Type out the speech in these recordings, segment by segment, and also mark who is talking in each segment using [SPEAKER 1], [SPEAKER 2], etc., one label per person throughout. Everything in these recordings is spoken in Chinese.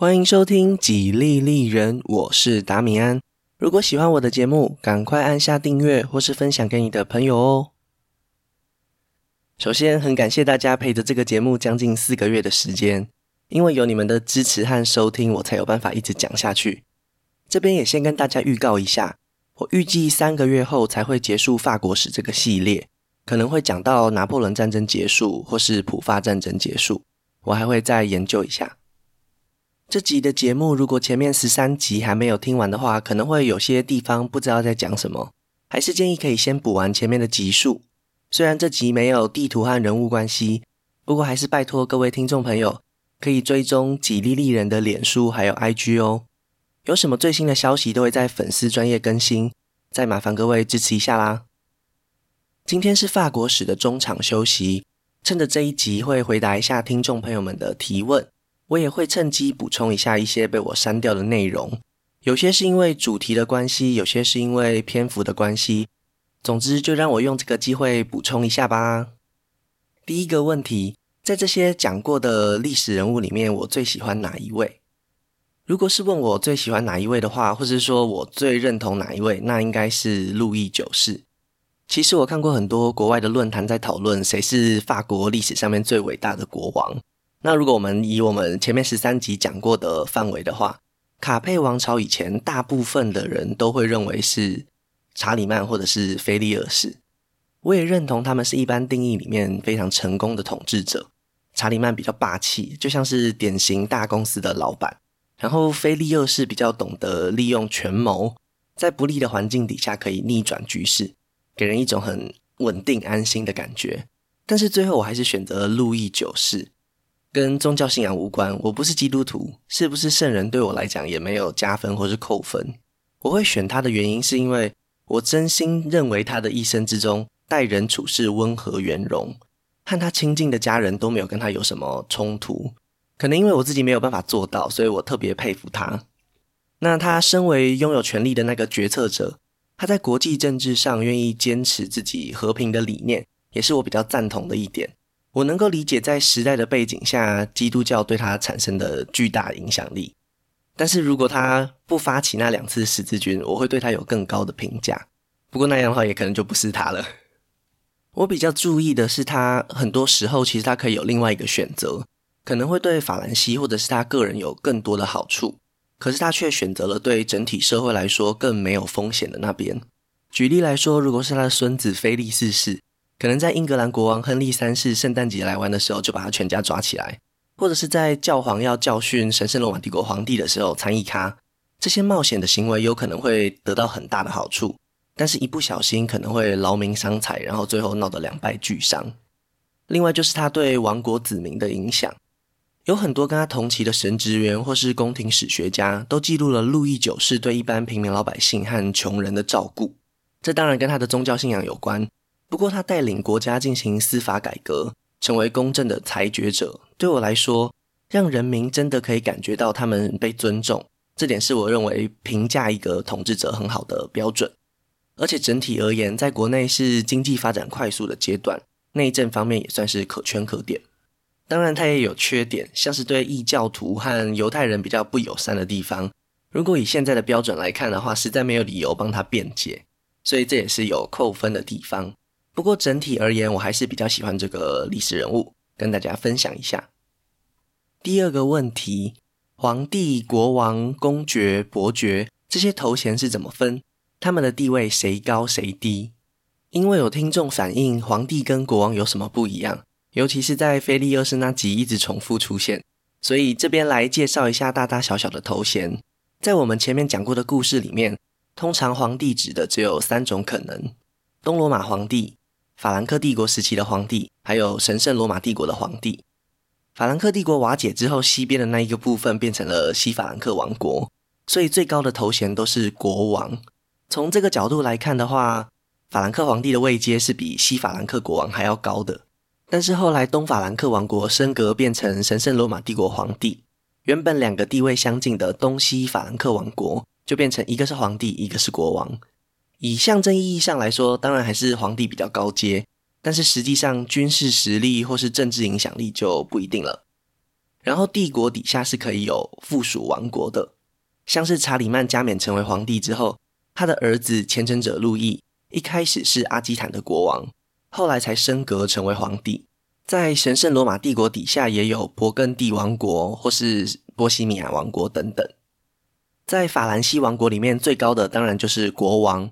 [SPEAKER 1] 欢迎收听《几利利人》，我是达米安。如果喜欢我的节目，赶快按下订阅或是分享给你的朋友哦。首先，很感谢大家陪着这个节目将近四个月的时间，因为有你们的支持和收听，我才有办法一直讲下去。这边也先跟大家预告一下，我预计三个月后才会结束法国史这个系列，可能会讲到拿破仑战争结束或是普法战争结束，我还会再研究一下。这集的节目，如果前面十三集还没有听完的话，可能会有些地方不知道在讲什么，还是建议可以先补完前面的集数。虽然这集没有地图和人物关系，不过还是拜托各位听众朋友可以追踪几利利人的脸书还有 IG 哦，有什么最新的消息都会在粉丝专业更新，再麻烦各位支持一下啦。今天是法国史的中场休息，趁着这一集会回答一下听众朋友们的提问。我也会趁机补充一下一些被我删掉的内容，有些是因为主题的关系，有些是因为篇幅的关系。总之，就让我用这个机会补充一下吧。第一个问题，在这些讲过的历史人物里面，我最喜欢哪一位？如果是问我最喜欢哪一位的话，或是说我最认同哪一位，那应该是路易九世。其实我看过很多国外的论坛在讨论谁是法国历史上面最伟大的国王。那如果我们以我们前面十三集讲过的范围的话，卡佩王朝以前大部分的人都会认为是查理曼或者是菲利二世，我也认同他们是一般定义里面非常成功的统治者。查理曼比较霸气，就像是典型大公司的老板，然后菲利二世比较懂得利用权谋，在不利的环境底下可以逆转局势，给人一种很稳定安心的感觉。但是最后我还是选择了路易九世。跟宗教信仰无关，我不是基督徒，是不是圣人对我来讲也没有加分或是扣分。我会选他的原因，是因为我真心认为他的一生之中待人处事温和圆融，和他亲近的家人都没有跟他有什么冲突。可能因为我自己没有办法做到，所以我特别佩服他。那他身为拥有权力的那个决策者，他在国际政治上愿意坚持自己和平的理念，也是我比较赞同的一点。我能够理解在时代的背景下，基督教对他产生的巨大影响力。但是如果他不发起那两次十字军，我会对他有更高的评价。不过那样的话，也可能就不是他了。我比较注意的是，他很多时候其实他可以有另外一个选择，可能会对法兰西或者是他个人有更多的好处，可是他却选择了对整体社会来说更没有风险的那边。举例来说，如果是他的孙子菲利四世。可能在英格兰国王亨利三世圣诞节来玩的时候，就把他全家抓起来；或者是在教皇要教训神圣罗马帝国皇帝的时候参与咖。这些冒险的行为有可能会得到很大的好处，但是一不小心可能会劳民伤财，然后最后闹得两败俱伤。另外就是他对王国子民的影响，有很多跟他同期的神职员或是宫廷史学家都记录了路易九世对一般平民老百姓和穷人的照顾。这当然跟他的宗教信仰有关。不过，他带领国家进行司法改革，成为公正的裁决者。对我来说，让人民真的可以感觉到他们被尊重，这点是我认为评价一个统治者很好的标准。而且整体而言，在国内是经济发展快速的阶段，内政方面也算是可圈可点。当然，他也有缺点，像是对异教徒和犹太人比较不友善的地方。如果以现在的标准来看的话，实在没有理由帮他辩解，所以这也是有扣分的地方。不过整体而言，我还是比较喜欢这个历史人物，跟大家分享一下。第二个问题：皇帝、国王、公爵、伯爵这些头衔是怎么分？他们的地位谁高谁低？因为有听众反映皇帝跟国王有什么不一样，尤其是在菲利二世那集一直重复出现，所以这边来介绍一下大大小小的头衔。在我们前面讲过的故事里面，通常皇帝指的只有三种可能：东罗马皇帝。法兰克帝国时期的皇帝，还有神圣罗马帝国的皇帝。法兰克帝国瓦解之后，西边的那一个部分变成了西法兰克王国，所以最高的头衔都是国王。从这个角度来看的话，法兰克皇帝的位阶是比西法兰克国王还要高的。但是后来东法兰克王国升格变成神圣罗马帝国皇帝，原本两个地位相近的东西法兰克王国就变成一个是皇帝，一个是国王。以象征意义上来说，当然还是皇帝比较高阶，但是实际上军事实力或是政治影响力就不一定了。然后帝国底下是可以有附属王国的，像是查理曼加冕成为皇帝之后，他的儿子虔诚者路易一开始是阿基坦的国王，后来才升格成为皇帝。在神圣罗马帝国底下也有勃艮第王国或是波西米亚王国等等。在法兰西王国里面，最高的当然就是国王，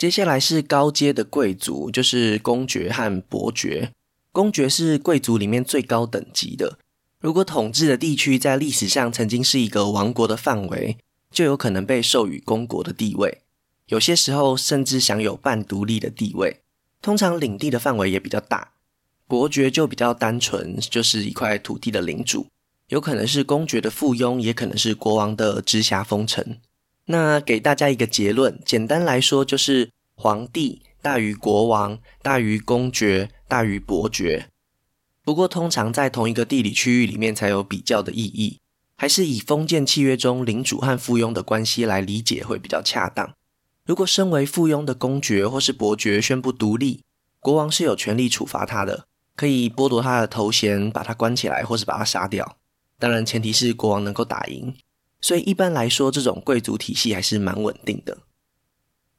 [SPEAKER 1] 接下来是高阶的贵族，就是公爵和伯爵。公爵是贵族里面最高等级的。如果统治的地区在历史上曾经是一个王国的范围，就有可能被授予公国的地位，有些时候甚至享有半独立的地位。通常领地的范围也比较大。伯爵就比较单纯，就是一块土地的领主。有可能是公爵的附庸，也可能是国王的直辖封臣。那给大家一个结论，简单来说就是皇帝大于国王，大于公爵，大于伯爵。不过通常在同一个地理区域里面才有比较的意义，还是以封建契约中领主和附庸的关系来理解会比较恰当。如果身为附庸的公爵或是伯爵宣布独立，国王是有权利处罚他的，可以剥夺他的头衔，把他关起来，或是把他杀掉。当然，前提是国王能够打赢，所以一般来说，这种贵族体系还是蛮稳定的。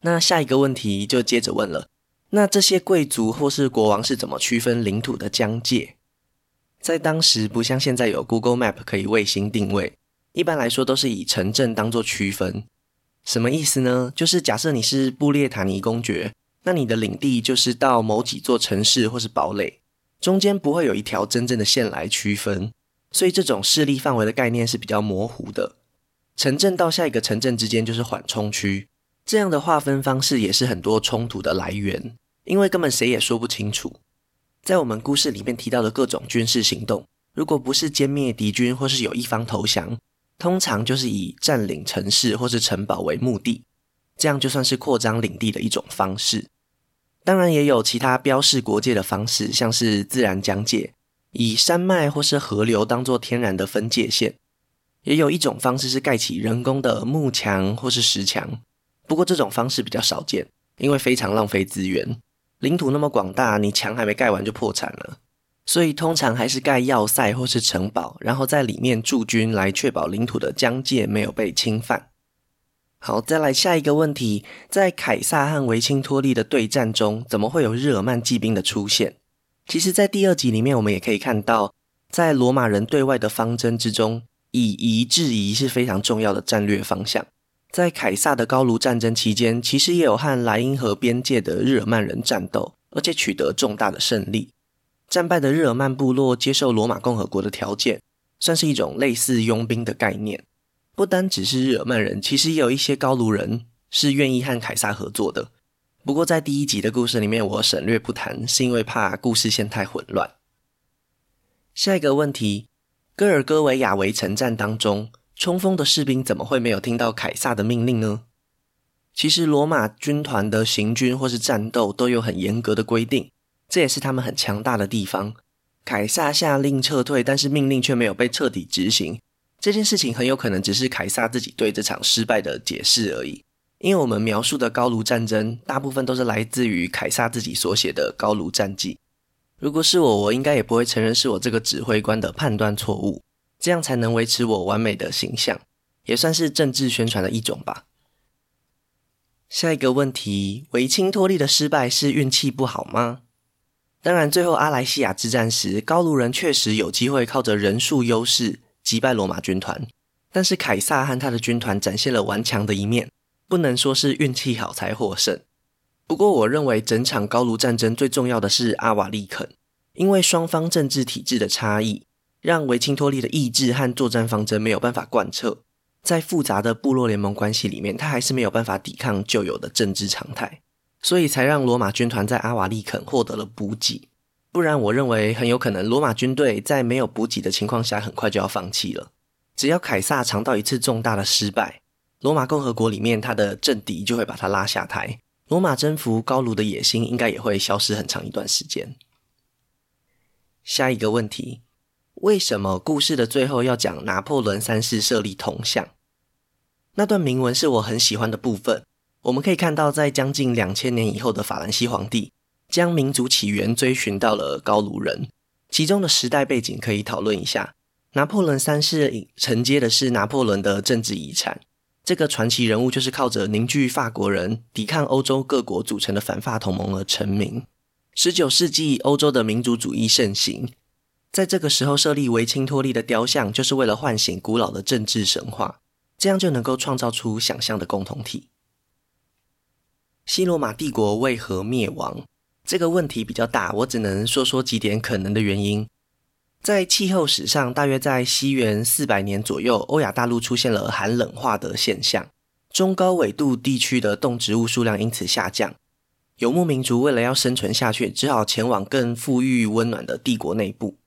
[SPEAKER 1] 那下一个问题就接着问了：那这些贵族或是国王是怎么区分领土的疆界？在当时，不像现在有 Google Map 可以卫星定位，一般来说都是以城镇当做区分。什么意思呢？就是假设你是布列塔尼公爵，那你的领地就是到某几座城市或是堡垒，中间不会有一条真正的线来区分。所以这种势力范围的概念是比较模糊的。城镇到下一个城镇之间就是缓冲区，这样的划分方式也是很多冲突的来源，因为根本谁也说不清楚。在我们故事里面提到的各种军事行动，如果不是歼灭敌军或是有一方投降，通常就是以占领城市或是城堡为目的，这样就算是扩张领地的一种方式。当然也有其他标示国界的方式，像是自然疆界。以山脉或是河流当做天然的分界线，也有一种方式是盖起人工的木墙或是石墙。不过这种方式比较少见，因为非常浪费资源。领土那么广大，你墙还没盖完就破产了。所以通常还是盖要塞或是城堡，然后在里面驻军来确保领土的疆界没有被侵犯。好，再来下一个问题，在凯撒和维钦托利的对战中，怎么会有日耳曼骑兵的出现？其实，在第二集里面，我们也可以看到，在罗马人对外的方针之中，以夷制夷是非常重要的战略方向。在凯撒的高卢战争期间，其实也有和莱茵河边界的日耳曼人战斗，而且取得重大的胜利。战败的日耳曼部落接受罗马共和国的条件，算是一种类似佣兵的概念。不单只是日耳曼人，其实也有一些高卢人是愿意和凯撒合作的。不过，在第一集的故事里面，我省略不谈，是因为怕故事线太混乱。下一个问题，戈尔戈维亚围城战当中，冲锋的士兵怎么会没有听到凯撒的命令呢？其实，罗马军团的行军或是战斗都有很严格的规定，这也是他们很强大的地方。凯撒下令撤退，但是命令却没有被彻底执行，这件事情很有可能只是凯撒自己对这场失败的解释而已。因为我们描述的高卢战争，大部分都是来自于凯撒自己所写的高卢战记。如果是我，我应该也不会承认是我这个指挥官的判断错误，这样才能维持我完美的形象，也算是政治宣传的一种吧。下一个问题，维钦托利的失败是运气不好吗？当然，最后阿莱西亚之战时，高卢人确实有机会靠着人数优势击败罗马军团，但是凯撒和他的军团展现了顽强的一面。不能说是运气好才获胜，不过我认为整场高卢战争最重要的是阿瓦利肯，因为双方政治体制的差异，让维钦托利的意志和作战方针没有办法贯彻，在复杂的部落联盟关系里面，他还是没有办法抵抗旧有的政治常态，所以才让罗马军团在阿瓦利肯获得了补给，不然我认为很有可能罗马军队在没有补给的情况下，很快就要放弃了。只要凯撒尝到一次重大的失败。罗马共和国里面，他的政敌就会把他拉下台。罗马征服高卢的野心应该也会消失很长一段时间。下一个问题：为什么故事的最后要讲拿破仑三世设立铜像？那段铭文是我很喜欢的部分。我们可以看到，在将近两千年以后的法兰西皇帝将民族起源追寻到了高卢人，其中的时代背景可以讨论一下。拿破仑三世承接的是拿破仑的政治遗产。这个传奇人物就是靠着凝聚法国人、抵抗欧洲各国组成的反法同盟而成名。十九世纪欧洲的民族主义盛行，在这个时候设立维钦托利的雕像，就是为了唤醒古老的政治神话，这样就能够创造出想象的共同体。西罗马帝国为何灭亡？这个问题比较大，我只能说说几点可能的原因。在气候史上，大约在西元四百年左右，欧亚大陆出现了寒冷化的现象，中高纬度地区的动植物数量因此下降。游牧民族为了要生存下去，只好前往更富裕温暖的帝国内部。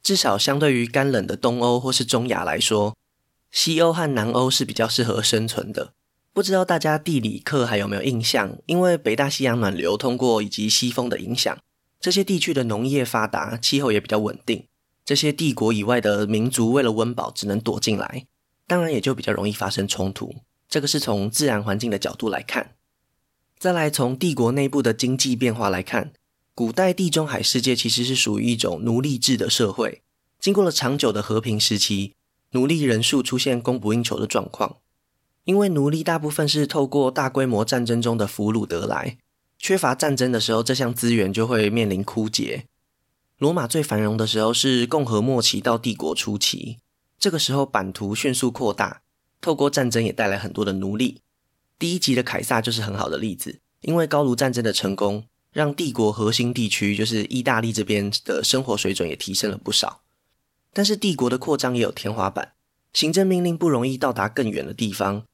[SPEAKER 1] 至少相对于干冷的东欧或是中亚来说，西欧和南欧是比较适合生存的。不知道大家地理课还有没有印象？因为北大西洋暖流通过以及西风的影响，这些地区的农业发达，气候也比较稳定。这些帝国以外的民族为了温饱，只能躲进来，当然也就比较容易发生冲突。这个是从自然环境的角度来看。再来从帝国内部的经济变化来看，古代地中海世界其实是属于一种奴隶制的社会。经过了长久的和平时期，奴隶人数出现供不应求的状况，因为奴隶大部分是透过大规模战争中的俘虏得来，缺乏战争的时候，这项资源就会面临枯竭。罗马最繁荣的时候是共和末期到帝国初期，这个时候版图迅速扩大，透过战争也带来很多的奴隶。第一集的凯撒就是很好的例子，因为高卢战争的成功，让帝国核心地区就是意大利这边的生活水准也提升了不少。但是帝国的扩张也有天花板，行政命令不容易到达更远的地方。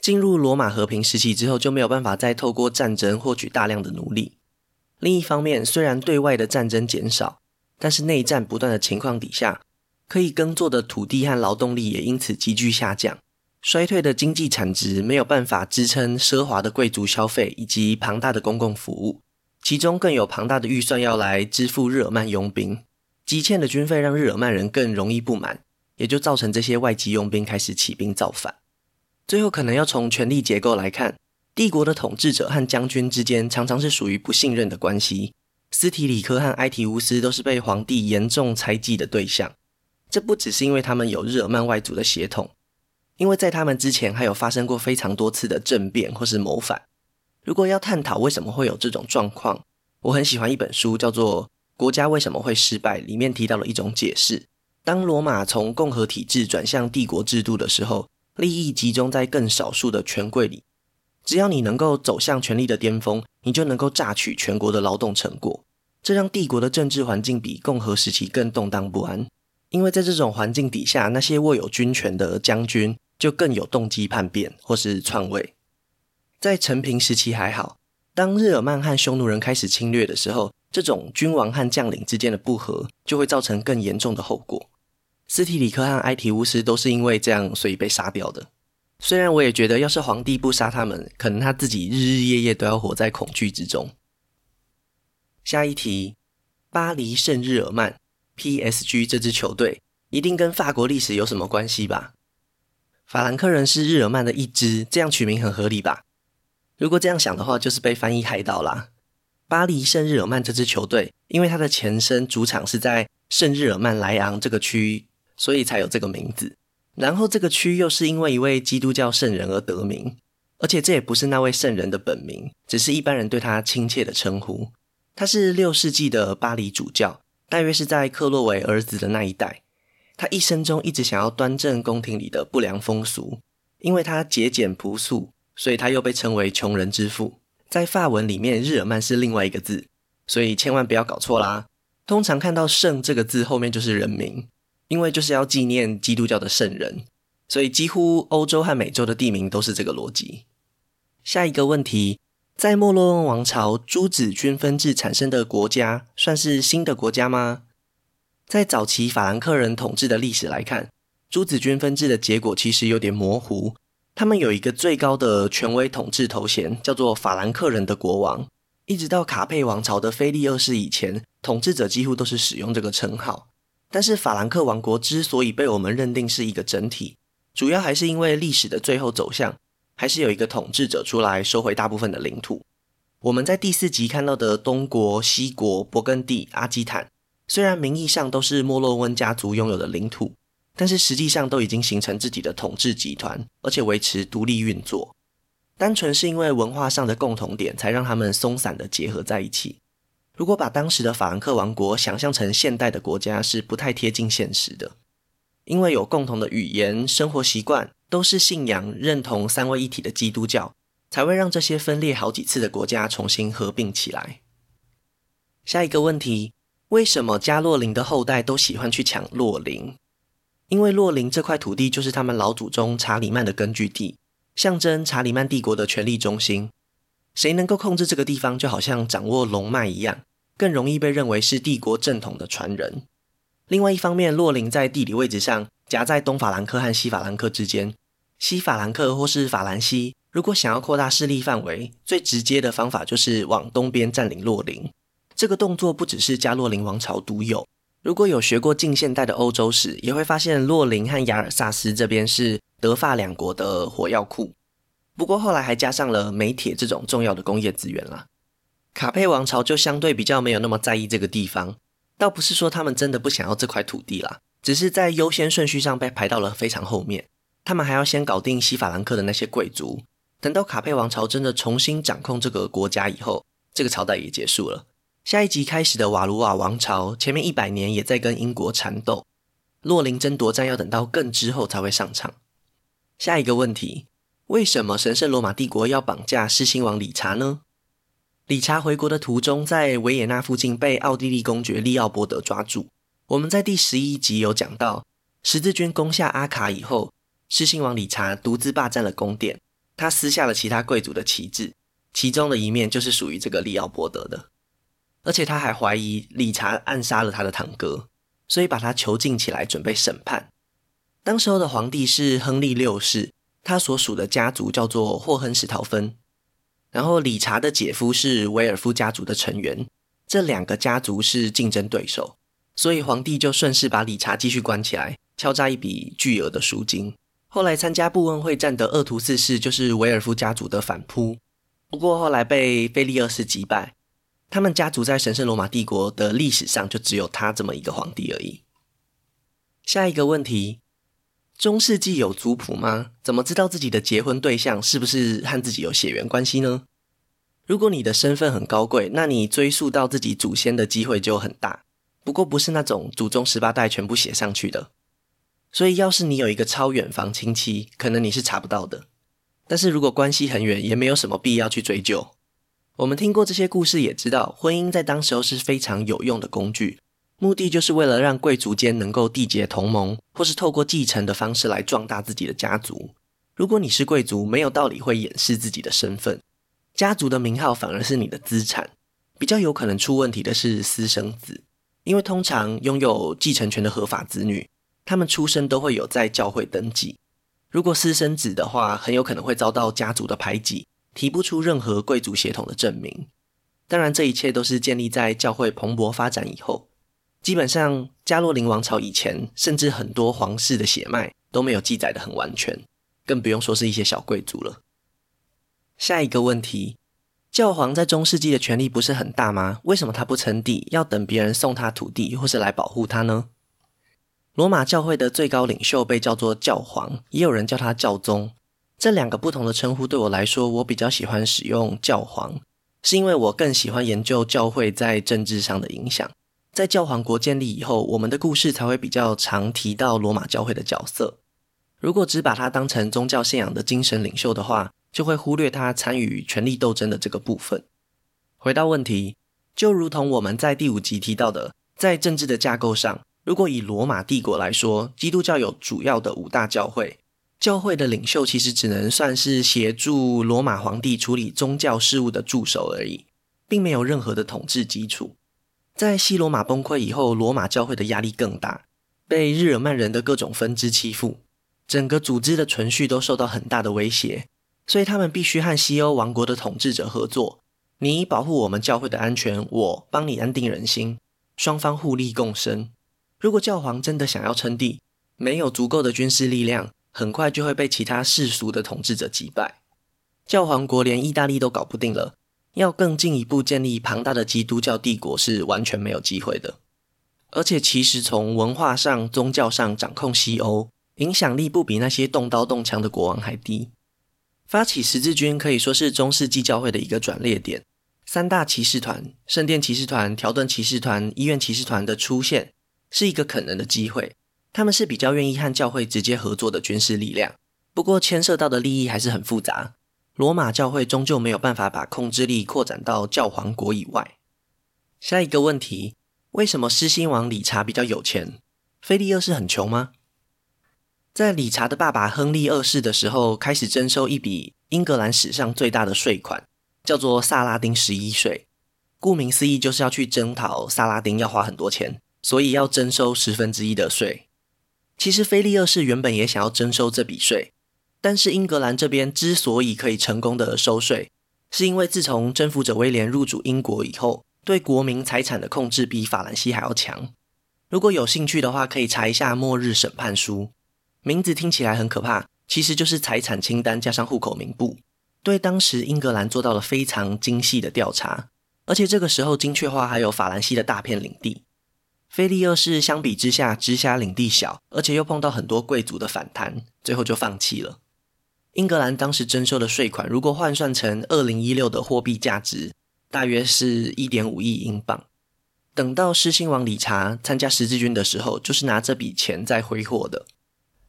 [SPEAKER 1] 进入罗马和平时期之后，就没有办法再透过战争获取大量的奴隶。另一方面，虽然对外的战争减少，但是内战不断的情况底下，可以耕作的土地和劳动力也因此急剧下降，衰退的经济产值没有办法支撑奢华的贵族消费以及庞大的公共服务，其中更有庞大的预算要来支付日耳曼佣兵，积欠的军费让日耳曼人更容易不满，也就造成这些外籍佣兵开始起兵造反。最后可能要从权力结构来看，帝国的统治者和将军之间常常是属于不信任的关系。斯提里科和埃提乌斯都是被皇帝严重猜忌的对象。这不只是因为他们有日耳曼外族的血统，因为在他们之前还有发生过非常多次的政变或是谋反。如果要探讨为什么会有这种状况，我很喜欢一本书，叫做《国家为什么会失败》，里面提到了一种解释：当罗马从共和体制转向帝国制度的时候，利益集中在更少数的权贵里。只要你能够走向权力的巅峰，你就能够榨取全国的劳动成果。这让帝国的政治环境比共和时期更动荡不安。因为在这种环境底下，那些握有军权的将军就更有动机叛变或是篡位。在承平时期还好，当日耳曼和匈奴人开始侵略的时候，这种君王和将领之间的不和就会造成更严重的后果。斯提里克和埃提乌斯都是因为这样，所以被杀掉的。虽然我也觉得，要是皇帝不杀他们，可能他自己日日夜夜都要活在恐惧之中。下一题，巴黎圣日耳曼 （PSG） 这支球队一定跟法国历史有什么关系吧？法兰克人是日耳曼的一支，这样取名很合理吧？如果这样想的话，就是被翻译害到啦。巴黎圣日耳曼这支球队，因为它的前身主场是在圣日耳曼莱昂这个区，所以才有这个名字。然后这个区又是因为一位基督教圣人而得名，而且这也不是那位圣人的本名，只是一般人对他亲切的称呼。他是六世纪的巴黎主教，大约是在克洛维儿子的那一代。他一生中一直想要端正宫廷里的不良风俗，因为他节俭朴素，所以他又被称为穷人之父。在法文里面，日耳曼是另外一个字，所以千万不要搞错啦。通常看到“圣”这个字后面就是人名。因为就是要纪念基督教的圣人，所以几乎欧洲和美洲的地名都是这个逻辑。下一个问题，在莫洛温王朝诸子均分制产生的国家，算是新的国家吗？在早期法兰克人统治的历史来看，诸子均分制的结果其实有点模糊。他们有一个最高的权威统治头衔，叫做法兰克人的国王。一直到卡佩王朝的腓力二世以前，统治者几乎都是使用这个称号。但是法兰克王国之所以被我们认定是一个整体，主要还是因为历史的最后走向，还是有一个统治者出来收回大部分的领土。我们在第四集看到的东国、西国、勃艮第、阿基坦，虽然名义上都是莫洛温家族拥有的领土，但是实际上都已经形成自己的统治集团，而且维持独立运作。单纯是因为文化上的共同点，才让他们松散的结合在一起。如果把当时的法兰克王国想象成现代的国家，是不太贴近现实的。因为有共同的语言、生活习惯，都是信仰认同三位一体的基督教，才会让这些分裂好几次的国家重新合并起来。下一个问题：为什么加洛林的后代都喜欢去抢洛林？因为洛林这块土地就是他们老祖宗查理曼的根据地。象征查理曼帝国的权力中心，谁能够控制这个地方，就好像掌握龙脉一样，更容易被认为是帝国正统的传人。另外一方面，洛林在地理位置上夹在东法兰克和西法兰克之间，西法兰克或是法兰西，如果想要扩大势力范围，最直接的方法就是往东边占领洛林。这个动作不只是加洛林王朝独有。如果有学过近现代的欧洲史，也会发现洛林和雅尔萨斯这边是德法两国的火药库。不过后来还加上了煤铁这种重要的工业资源啦。卡佩王朝就相对比较没有那么在意这个地方，倒不是说他们真的不想要这块土地啦，只是在优先顺序上被排到了非常后面。他们还要先搞定西法兰克的那些贵族，等到卡佩王朝真的重新掌控这个国家以后，这个朝代也结束了。下一集开始的瓦卢瓦王朝，前面一百年也在跟英国缠斗，洛林争夺战要等到更之后才会上场。下一个问题，为什么神圣罗马帝国要绑架狮心王理查呢？理查回国的途中，在维也纳附近被奥地利公爵利奥波德抓住。我们在第十一集有讲到，十字军攻下阿卡以后，狮心王理查独自霸占了宫殿，他撕下了其他贵族的旗帜，其中的一面就是属于这个利奥波德的。而且他还怀疑理查暗杀了他的堂哥，所以把他囚禁起来准备审判。当时候的皇帝是亨利六世，他所属的家族叫做霍亨史陶芬。然后理查的姐夫是维尔夫家族的成员，这两个家族是竞争对手，所以皇帝就顺势把理查继续关起来，敲诈一笔巨额的赎金。后来参加布恩会战的鄂图四世就是维尔夫家族的反扑，不过后来被腓力二世击败。他们家族在神圣罗马帝国的历史上就只有他这么一个皇帝而已。下一个问题：中世纪有族谱吗？怎么知道自己的结婚对象是不是和自己有血缘关系呢？如果你的身份很高贵，那你追溯到自己祖先的机会就很大。不过不是那种祖宗十八代全部写上去的。所以要是你有一个超远房亲戚，可能你是查不到的。但是如果关系很远，也没有什么必要去追究。我们听过这些故事，也知道婚姻在当时候是非常有用的工具，目的就是为了让贵族间能够缔结同盟，或是透过继承的方式来壮大自己的家族。如果你是贵族，没有道理会掩饰自己的身份，家族的名号反而是你的资产。比较有可能出问题的是私生子，因为通常拥有继承权的合法子女，他们出生都会有在教会登记。如果私生子的话，很有可能会遭到家族的排挤。提不出任何贵族血统的证明，当然这一切都是建立在教会蓬勃发展以后。基本上，加洛林王朝以前，甚至很多皇室的血脉都没有记载的很完全，更不用说是一些小贵族了。下一个问题，教皇在中世纪的权力不是很大吗？为什么他不称帝，要等别人送他土地，或是来保护他呢？罗马教会的最高领袖被叫做教皇，也有人叫他教宗。这两个不同的称呼对我来说，我比较喜欢使用教皇，是因为我更喜欢研究教会在政治上的影响。在教皇国建立以后，我们的故事才会比较常提到罗马教会的角色。如果只把他当成宗教信仰的精神领袖的话，就会忽略他参与权力斗争的这个部分。回到问题，就如同我们在第五集提到的，在政治的架构上，如果以罗马帝国来说，基督教有主要的五大教会。教会的领袖其实只能算是协助罗马皇帝处理宗教事务的助手而已，并没有任何的统治基础。在西罗马崩溃以后，罗马教会的压力更大，被日耳曼人的各种分支欺负，整个组织的存续都受到很大的威胁，所以他们必须和西欧王国的统治者合作。你保护我们教会的安全，我帮你安定人心，双方互利共生。如果教皇真的想要称帝，没有足够的军事力量。很快就会被其他世俗的统治者击败，教皇国连意大利都搞不定了，要更进一步建立庞大的基督教帝国是完全没有机会的。而且其实从文化上、宗教上掌控西欧，影响力不比那些动刀动枪的国王还低。发起十字军可以说是中世纪教会的一个转捩点。三大骑士团——圣殿骑士团、条顿骑士团、医院骑士团的出现，是一个可能的机会。他们是比较愿意和教会直接合作的军事力量。不过，牵涉到的利益还是很复杂。罗马教会终究没有办法把控制力扩展到教皇国以外。下一个问题：为什么狮心王理查比较有钱，菲利二世很穷吗？在理查的爸爸亨利二世的时候，开始征收一笔英格兰史上最大的税款，叫做萨拉丁十一税。顾名思义，就是要去征讨萨拉丁，要花很多钱，所以要征收十分之一的税。其实菲利二世原本也想要征收这笔税。但是英格兰这边之所以可以成功的收税，是因为自从征服者威廉入主英国以后，对国民财产的控制比法兰西还要强。如果有兴趣的话，可以查一下《末日审判书》，名字听起来很可怕，其实就是财产清单加上户口名簿，对当时英格兰做到了非常精细的调查，而且这个时候精确化还有法兰西的大片领地。菲利二世相比之下，直辖领地小，而且又碰到很多贵族的反弹，最后就放弃了。英格兰当时征收的税款，如果换算成二零一六的货币价值，大约是一点五亿英镑。等到狮心王理查参加十字军的时候，就是拿这笔钱在挥霍的。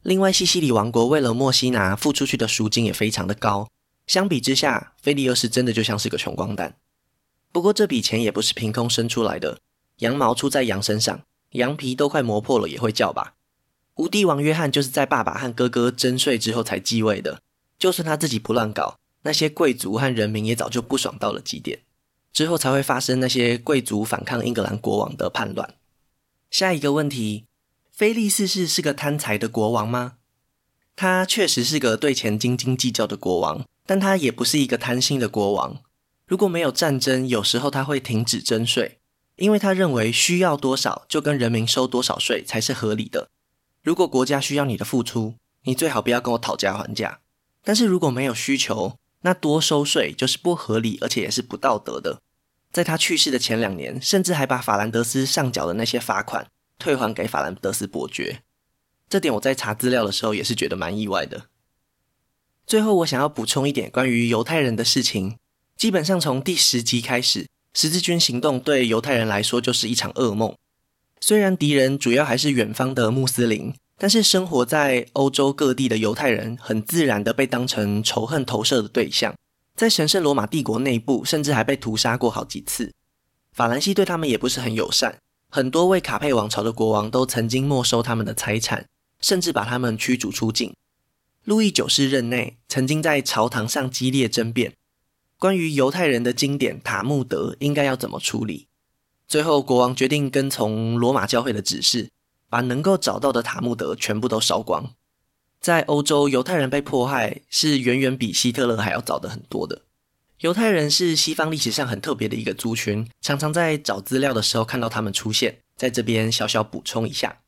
[SPEAKER 1] 另外，西西里王国为了墨西拿付出去的赎金也非常的高，相比之下，菲利二世真的就像是个穷光蛋。不过这笔钱也不是凭空生出来的，羊毛出在羊身上，羊皮都快磨破了也会叫吧。无帝王约翰就是在爸爸和哥哥征税之后才继位的。就算他自己不乱搞，那些贵族和人民也早就不爽到了极点，之后才会发生那些贵族反抗英格兰国王的叛乱。下一个问题，菲利四世是个贪财的国王吗？他确实是个对钱斤斤计较的国王，但他也不是一个贪心的国王。如果没有战争，有时候他会停止征税，因为他认为需要多少就跟人民收多少税才是合理的。如果国家需要你的付出，你最好不要跟我讨价还价。但是如果没有需求，那多收税就是不合理，而且也是不道德的。在他去世的前两年，甚至还把法兰德斯上缴的那些罚款退还给法兰德斯伯爵。这点我在查资料的时候也是觉得蛮意外的。最后，我想要补充一点关于犹太人的事情。基本上从第十集开始，十字军行动对犹太人来说就是一场噩梦。虽然敌人主要还是远方的穆斯林。但是生活在欧洲各地的犹太人，很自然的被当成仇恨投射的对象，在神圣罗马帝国内部，甚至还被屠杀过好几次。法兰西对他们也不是很友善，很多为卡佩王朝的国王都曾经没收他们的财产，甚至把他们驱逐出境。路易九世任内，曾经在朝堂上激烈争辩，关于犹太人的经典《塔木德》应该要怎么处理。最后，国王决定跟从罗马教会的指示。把能够找到的塔木德全部都烧光。在欧洲，犹太人被迫害是远远比希特勒还要早的很多的。犹太人是西方历史上很特别的一个族群，常常在找资料的时候看到他们出现。在这边小小补充一下，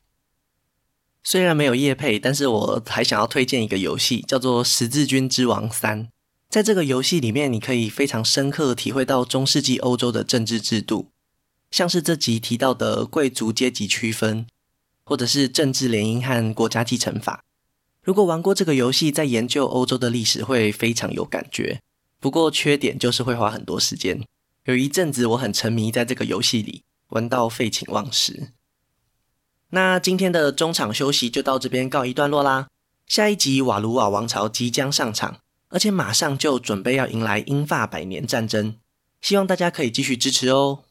[SPEAKER 1] 虽然没有叶配，但是我还想要推荐一个游戏，叫做《十字军之王三》。在这个游戏里面，你可以非常深刻体会到中世纪欧洲的政治制度，像是这集提到的贵族阶级区分。或者是政治联姻和国家继承法。如果玩过这个游戏，在研究欧洲的历史会非常有感觉。不过缺点就是会花很多时间。有一阵子我很沉迷在这个游戏里，玩到废寝忘食。那今天的中场休息就到这边告一段落啦。下一集瓦卢瓦王朝即将上场，而且马上就准备要迎来英法百年战争。希望大家可以继续支持哦。